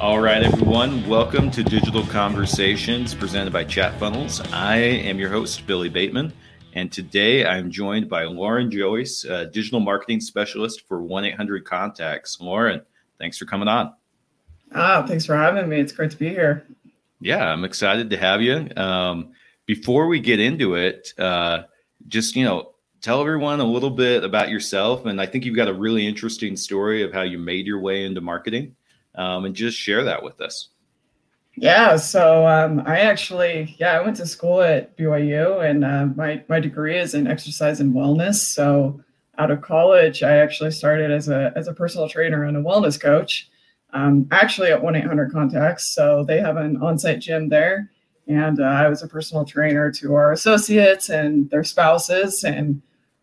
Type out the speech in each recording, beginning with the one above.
All right, everyone, welcome to Digital Conversations presented by Chat Funnels. I am your host, Billy Bateman, and today I'm joined by Lauren Joyce, digital marketing specialist for 1 800 Contacts. Lauren, thanks for coming on. Ah, thanks for having me. It's great to be here. Yeah, I'm excited to have you. Um, before we get into it, uh, just you know, tell everyone a little bit about yourself, and I think you've got a really interesting story of how you made your way into marketing um, and just share that with us. Yeah, so um, I actually, yeah, I went to school at BYU, and uh, my my degree is in exercise and wellness. So out of college, I actually started as a as a personal trainer and a wellness coach, um, actually at one eight hundred Contacts. So they have an on site gym there, and uh, I was a personal trainer to our associates and their spouses, and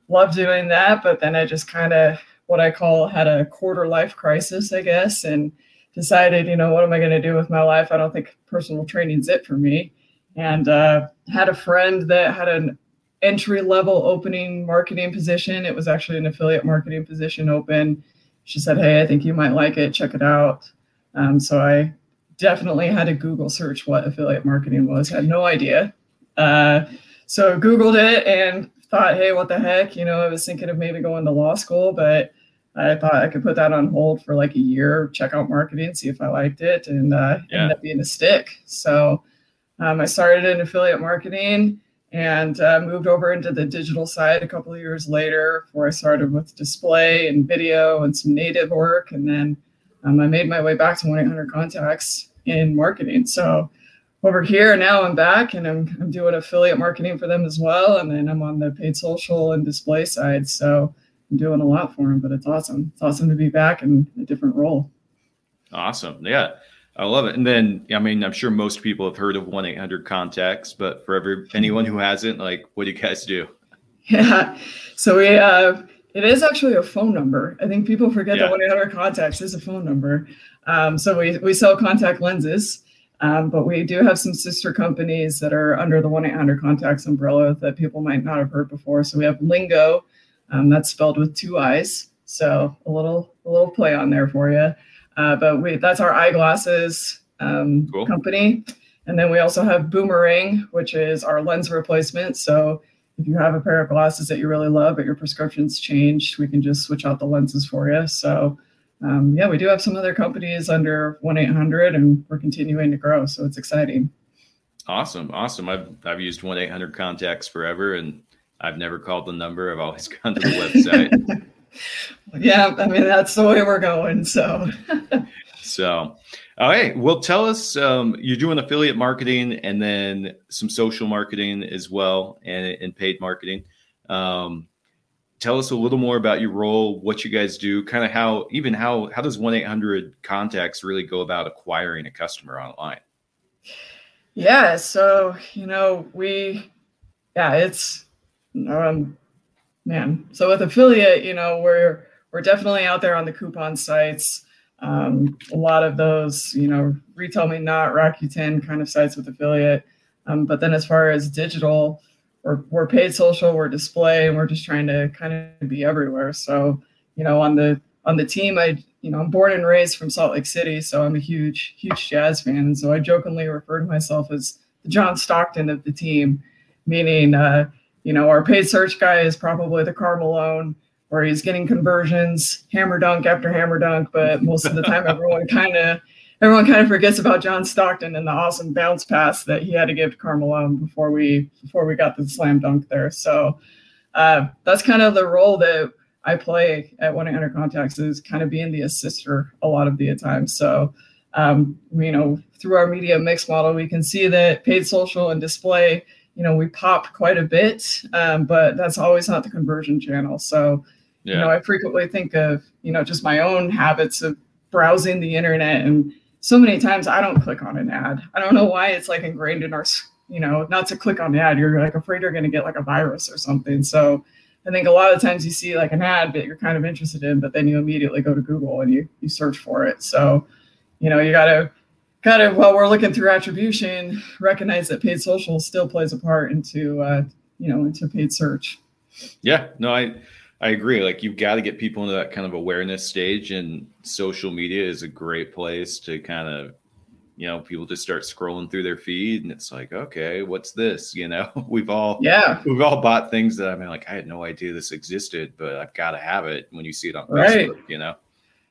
loved doing that. But then I just kind of what I call had a quarter life crisis, I guess, and decided, you know, what am I going to do with my life? I don't think personal training's it for me. And uh, had a friend that had an entry level opening marketing position. It was actually an affiliate marketing position open. She said, Hey, I think you might like it. Check it out. Um, so I definitely had to Google search what affiliate marketing was. Had no idea. Uh, so Googled it and thought, Hey, what the heck? You know, I was thinking of maybe going to law school, but I thought I could put that on hold for like a year, check out marketing, see if I liked it, and uh, yeah. ended up being a stick. So um, I started in affiliate marketing and uh, moved over into the digital side a couple of years later, where I started with display and video and some native work, and then um, I made my way back to 1-800 Contacts in marketing. So over here now I'm back and I'm, I'm doing affiliate marketing for them as well, and then I'm on the paid social and display side. So doing a lot for him, but it's awesome. It's awesome to be back in a different role. Awesome. Yeah. I love it. And then, I mean, I'm sure most people have heard of 1 800 contacts, but for every anyone who hasn't, like, what do you guys do? Yeah. So we, uh, it is actually a phone number. I think people forget yeah. that 1 800 contacts is a phone number. Um, so we, we sell contact lenses, um, but we do have some sister companies that are under the 1 800 contacts umbrella that people might not have heard before. So we have Liingo, um, that's spelled with two eyes, so a little a little play on there for you. Uh, but we that's our eyeglasses um, cool. company, and then we also have Boomerang, which is our lens replacement. So if you have a pair of glasses that you really love, but your prescription's changed, we can just switch out the lenses for you. So um, yeah, we do have some other companies under one eight hundred, and we're continuing to grow. So it's exciting. Awesome, awesome. I've I've used one eight hundred contacts forever, and I've never called the number. I've always gone to the website. yeah, I mean that's the way we're going. So, so, all right. Well, tell us. Um, you're doing affiliate marketing and then some social marketing as well, and, and paid marketing. Um, tell us a little more about your role, what you guys do, kind of how even how how does one eight hundred contacts really go about acquiring a customer online? Yeah, so you know we, yeah, it's um, man. So with affiliate, you know, we're we're definitely out there on the coupon sites. Um, a lot of those, you know, RetailMeNot Rakuten kind of sites with affiliate. Um, but then as far as digital, we're, we're paid social, we're display, and we're just trying to kind of be everywhere. So, you know, on the on the team, I you know I'm born and raised from Salt Lake City, so I'm a huge huge jazz fan. And so I jokingly refer to myself as the John Stockton of the team, meaning uh, you know, our paid search guy is probably the Karl Malone, where he's getting conversions, hammer dunk after hammer dunk. But most of the time, everyone kind of everyone kind of forgets about John Stockton and the awesome bounce pass that he had to give to Karl Malone before we before we got the slam dunk there. So uh, that's kind of the role that I play at 1 800 Contacts is kind of being the assister a lot of the time. So um, you know, through our media mix model, we can see that paid social and display you know we pop quite a bit um, but that's always not the conversion channel. So yeah. you know i frequently think of you know just my own habits of browsing the internet and so many times i don't click on an ad. I don't know why it's like ingrained in our you know not to click on the ad you're like afraid you're going to get like a virus or something. So i think a lot of times you see like an ad that you're kind of interested in but then you immediately go to google and you you search for it. So you know you got to kind of while we're looking through attribution, recognize that paid social still plays a part into uh, you know into paid search. Yeah, no, I I agree. Like you've got to get people into that kind of awareness stage, and social media is a great place to kind of, you know, people just start scrolling through their feed, and it's like, okay, what's this? You know, we've all yeah, we've all bought things that I mean, like I had no idea this existed, but I've got to have it when you see it on right. Facebook. You know,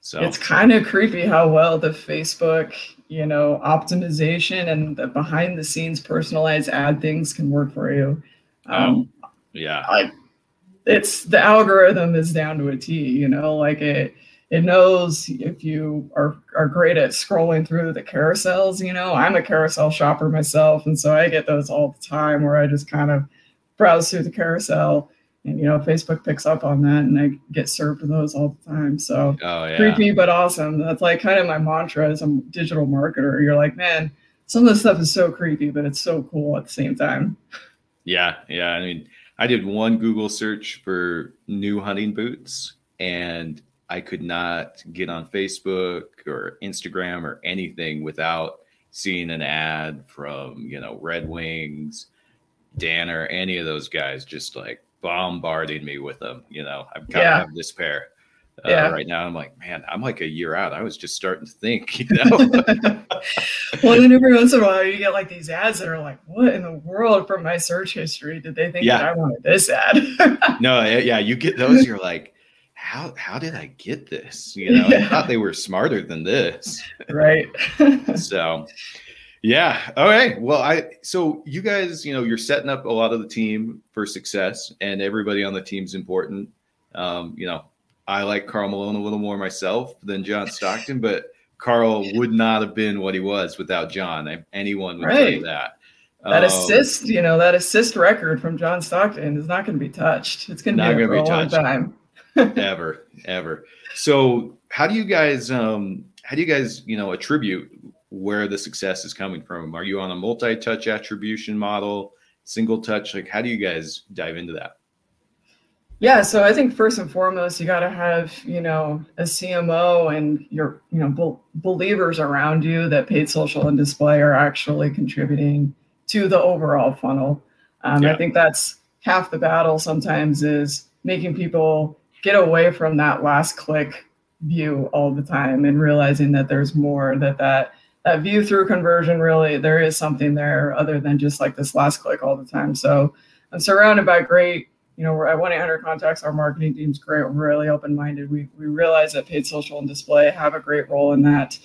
so it's kind of creepy how well the Facebook, you know, optimization and the behind the scenes personalized ad things can work for you. Um, oh, yeah. I, it's the algorithm is down to a T, you know, like it it knows if you are are great at scrolling through the carousels, you know. I'm a carousel shopper myself, and so I get those all the time where I just kind of browse through the carousel and you know Facebook picks up on that and I get served those all the time. So oh, yeah. creepy but awesome. That's like kind of my mantra as a digital marketer. You're like, man, some of this stuff is so creepy, but it's so cool at the same time. Yeah, yeah. I mean, I did one Google search for new hunting boots and I could not get on Facebook or Instagram or anything without seeing an ad from, you know, Red Wings, Danner, any of those guys just like bombarding me with them. You know, I've got yeah. pair. Uh, yeah. Right now, I'm like, man, I'm like a year out. I was just starting to think, you know. well, then every once in a while, you get like these ads that are like, "What in the world?" From my search history, did they think yeah. that I wanted this ad? no, yeah, you get those. You're like, how how did I get this? You know, yeah. I thought they were smarter than this. Right. so, yeah. All right. Well, I so you guys, you know, you're setting up a lot of the team for success, and everybody on the team's important. Um, you know, I like Karl Malone a little more myself than John Stockton, but Carl would not have been what he was without John. Anyone would right. that. That um, assist, you know, that assist record from John Stockton is not going to be touched. It's going to be, for a long time. ever, ever. So, how do you guys, um, how do you guys, you know, attribute where the success is coming from? Are you on a multi-touch attribution model, single touch? Like, how do you guys dive into that? Yeah, so I think first and foremost, you got to have you know a CMO and your you know be- believers around you that paid social and display are actually contributing to the overall funnel. Um, yeah. I think that's half the battle. Sometimes is making people get away from that last click view all the time and realizing that there's more that that that view through conversion really there is something there other than just like this last click all the time. So I'm surrounded by great you know, we're at 1 800 contacts. Our marketing team's great. We're really open minded. We, we realize that paid social and display have a great role in that.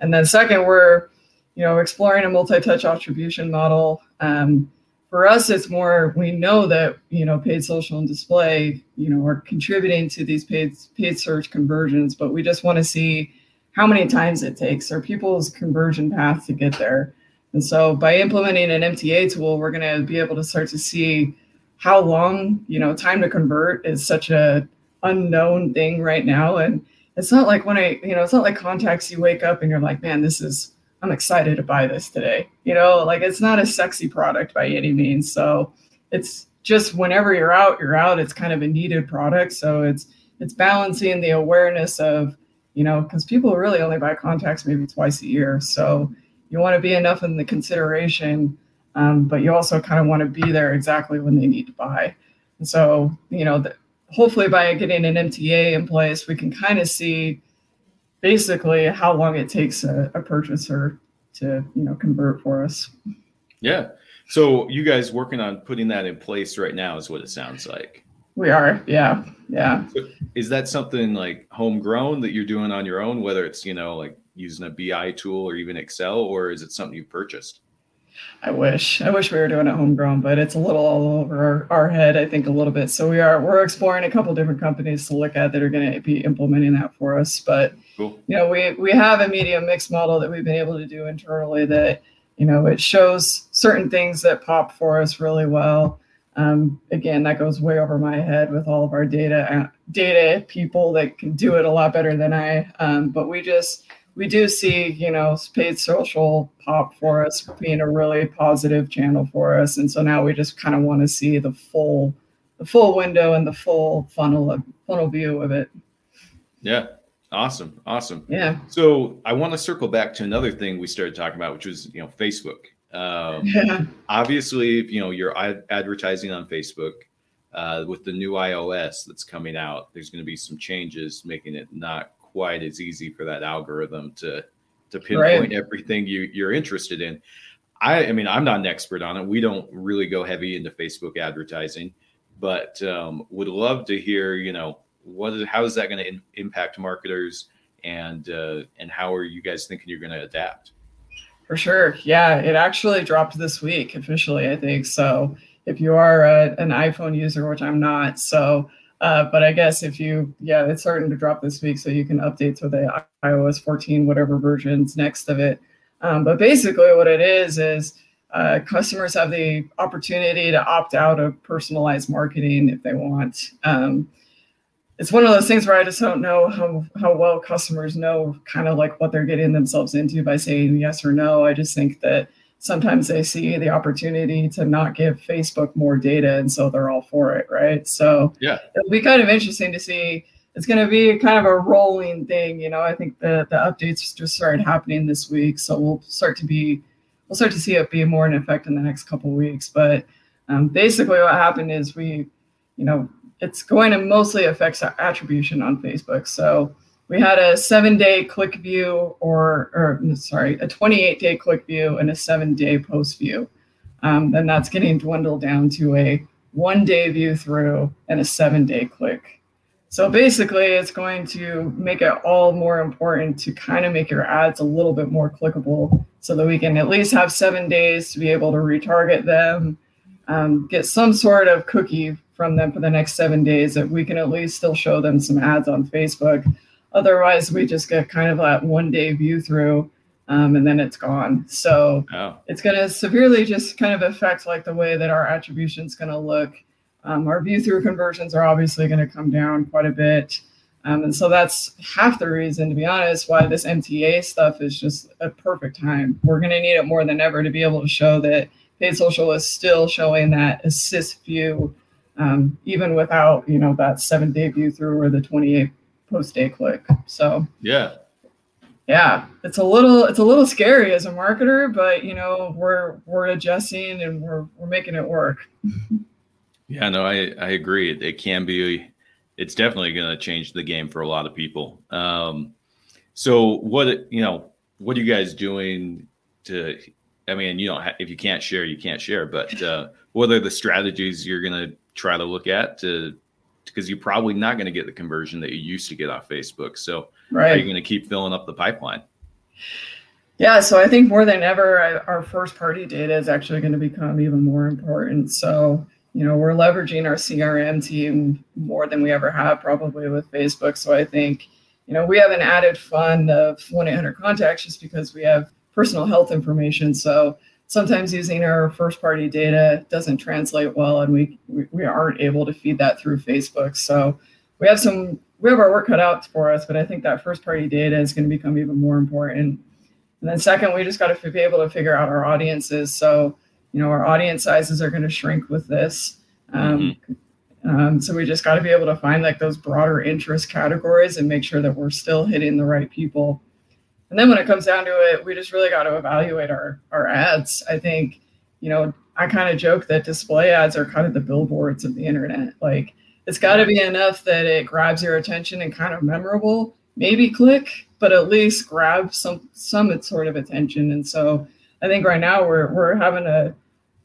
And then, second, we're, you know, exploring a multi touch attribution model. Um, for us, it's more we know that, you know, paid social and display, you know, are contributing to these paid, paid search conversions, but we just want to see how many times it takes or people's conversion path to get there. And so, by implementing an MTA tool, we're going to be able to start to see how long you know time to convert is such a unknown thing right now. And it's not like when i you know it's not like contacts you wake up and you're like man this is i'm excited to buy this today. You know like it's not a sexy product by any means. So it's just whenever you're out you're out. It's kind of a needed product. So it's it's balancing the awareness of you know because people really only buy contacts maybe twice a year so you want to be enough in the consideration um, but you also kind of want to be there exactly when they need to buy. And so, you know, the, hopefully by getting an MTA in place, we can kind of see basically how long it takes a, a purchaser to, you know, convert for us. Yeah. So you guys working on putting that in place right now is what it sounds like. We are. Yeah. Yeah. So is that something like homegrown that you're doing on your own, whether it's, you know, like using a BI tool or even Excel, or is it something you purchased? I wish. I wish we were doing it homegrown, but it's a little all over our, our head, I think, a little bit. So we are we're exploring a couple different companies to look at that are going to be implementing that for us. But cool. you know, we we have a media mix model that we've been able to do internally that you know it shows certain things that pop for us really well. Um, again, that goes way over my head with all of our data uh, data people that can do it a lot better than I. Um, but we just we do see, you know, paid social pop for us being a really positive channel for us. And so now we just kind of want to see the full the full window and the full funnel of funnel view of it. Yeah. Awesome. Awesome. Yeah. So I want to circle back to another thing we started talking about, which was, you know, Facebook. Um, yeah. Obviously, you know, you're ad- advertising on Facebook. uh, with the new iOS that's coming out, there's going to be some changes making it not quite as easy for that algorithm to to pinpoint right. everything you, you're interested in. I, I mean, I'm not an expert on it. We don't really go heavy into Facebook advertising, but um, would love to hear, you know, what is how is that going to impact marketers and uh, and how are you guys thinking you're going to adapt? For sure, yeah, it actually dropped this week officially. I think so. If you are a, an iPhone user, which I'm not, so uh, but I guess if you, yeah, it's starting to drop this week, so you can update to the iOS 14, whatever versions next of it. Um, but basically, what it is is uh, customers have the opportunity to opt out of personalized marketing if they want. Um, it's one of those things where I just don't know how, how well customers know kind of like what they're getting themselves into by saying yes or no. I just think that sometimes they see the opportunity to not give Facebook more data, and so they're all for it, right? So yeah, it'll be kind of interesting to see. It's going to be kind of a rolling thing, you know. I think the the updates just started happening this week, so we'll start to be we'll start to see it be more in effect in the next couple weeks. But um, basically, what happened is we, you know, it's going to mostly affect attribution on Facebook. So we had a seven day click view or, or sorry, a 28 day click view and a seven day post view. Um, then that's getting dwindled down to a one day view through and a seven day click. So basically, it's going to make it all more important to kind of make your ads a little bit more clickable so that we can at least have seven days to be able to retarget them, um, get some sort of cookie from them for the next seven days that we can at least still show them some ads on Facebook Otherwise, we just get kind of that one day view through um, and then it's gone. So oh. it's going to severely just kind of affect like the way that our attribution is going to look. Um, our view through conversions are obviously going to come down quite a bit. Um, and so that's half the reason, to be honest, why this MTA stuff is just a perfect time. We're going to need it more than ever to be able to show that paid social is still showing that assist view, um, even without, you know, that seven day view through or the 28 post day click. So yeah, yeah, it's a little it's a little scary as a marketer, but you know we're we're adjusting and we're we're making it work. yeah, no, I I agree. It, it can be. It's definitely going to change the game for a lot of people. Um, so what you know, what are you guys doing to? I mean, you know, if you can't share, you can't share. But uh, what are the strategies you're going to try to look at to because you're probably not going to get the conversion that you used to get off Facebook. So right. are you going to keep filling up the pipeline? Yeah, so I think more than ever, our first party data is actually going to become even more important. So, you know, we're leveraging our CRM team more than we ever have probably with Facebook. So I think, you know, we have an added fund of 1 800 contacts just because we have personal health information. So sometimes using our first party data doesn't translate well and we, we, aren't able to feed that through facebook. So we have some we have our work cut out for us but i think that first party data is going to become even more important. And then second we just got to be able to figure out our audiences. So you know our audience sizes are going to shrink with this. Um, mm-hmm. um, so we just got to be able to find like those broader interest categories and make sure that we're still hitting the right people and then when it comes down to it, we just really got to evaluate our our ads. I think, you know, I kind of joke that display ads are kind of the billboards of the internet. Like it's got to be enough that it grabs your attention and kind of memorable. Maybe click, but at least grab some some sort of attention. And so I think right now we're we're having a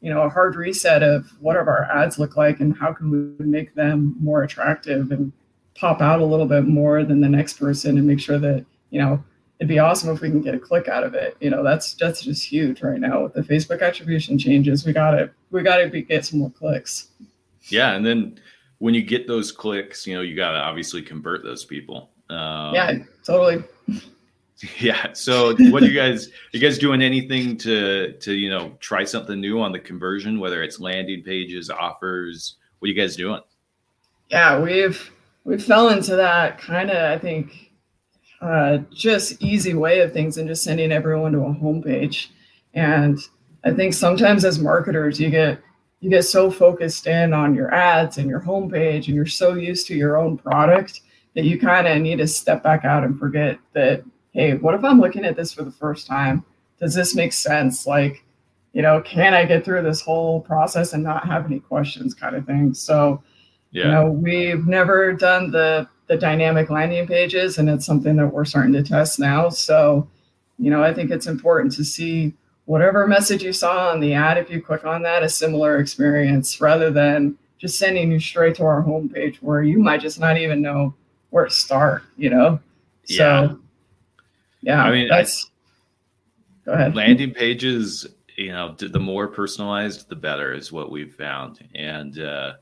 you know a hard reset of what our ads look like and how can we make them more attractive and pop out a little bit more than the next person and make sure that you know it'd be awesome if we can get a click out of it. You know, that's that's just huge right now with the Facebook attribution changes. We got to we got to get some more clicks. Yeah, and then when you get those clicks, you know, you got to obviously convert those people. Um, yeah, totally. Yeah. So, what are you guys? Are you guys doing anything to to you know try something new on the conversion? Whether it's landing pages, offers, what are you guys doing? Yeah, we've we fell into that kind of I think uh, just easy way of things and just sending everyone to a homepage. And I think sometimes as marketers, you get you get so focused in on your ads and your homepage, and you're so used to your own product that you kind of need to step back out and forget that. Hey, what if I'm looking at this for the first time? Does this make sense? Like, you know, can I get through this whole process and not have any questions, kind of thing. So Yeah. You know, we've never done the the dynamic landing pages, and it's something that we're starting to test now. So, you know, I think it's important to see whatever message you saw on the ad, if you click on that, a similar experience rather than just sending you straight to our homepage where you might just not even know where to start, you know? Yeah. So, yeah, I mean, that's, I, go ahead. Landing pages, you know, the more personalized, the better is what we've found. And, uh,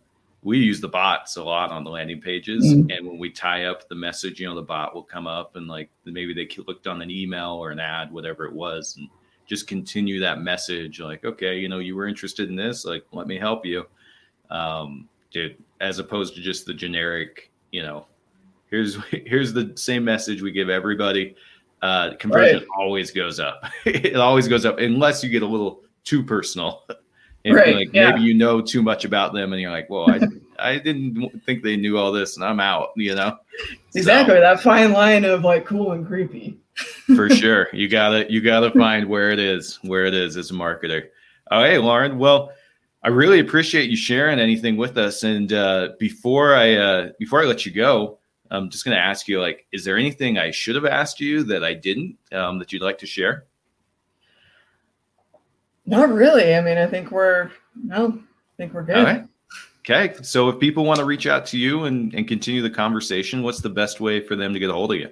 we use the bots a lot on the landing pages mm-hmm. and when we tie up the message you know the bot will come up and like maybe they clicked on an email or an ad whatever it was and just continue that message like okay you know you were interested in this like let me help you um dude as opposed to just the generic you know here's here's the same message we give everybody uh conversion right. always goes up it always goes up unless you get a little too personal and right, like yeah. maybe you know too much about them. And you're like well i i didn't think they knew all this and i'm out you know? Exactly so, that fine line of like cool and creepy. For sure. You gotta you gotta find where it is where it is as a marketer. Oh hey lauren. Well i really appreciate you sharing anything with us. And uh, before i uh, before i let you go i'm just going to ask you like is there anything i should have asked you that i didn't um, that you'd like to share not really. I mean, I think we're no, I think we're good. Okay. So if people want to reach out to you and, and continue the conversation, what's the best way for them to get a hold of you?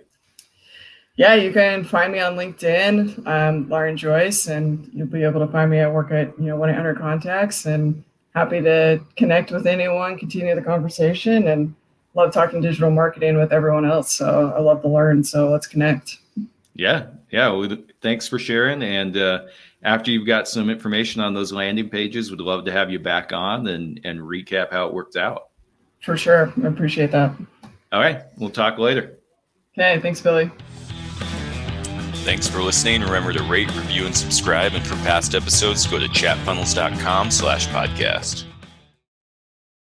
Yeah, you can find me on LinkedIn, um, Lauren Joyce, and you'll be able to find me at work at you know 1 800 contacts and happy to connect with anyone, continue the conversation, and love talking digital marketing with everyone else. So I love to learn. So let's connect. Yeah. Yeah. Well, thanks for sharing. And, uh, after you've got some information on those landing pages, would love to have you back on and, and recap how it worked out. For sure. I appreciate that. All right. We'll talk later. Okay. Thanks, Billy. Thanks for listening. Remember to rate, review, and subscribe. And for past episodes, go to chatfunnels.com slash podcast.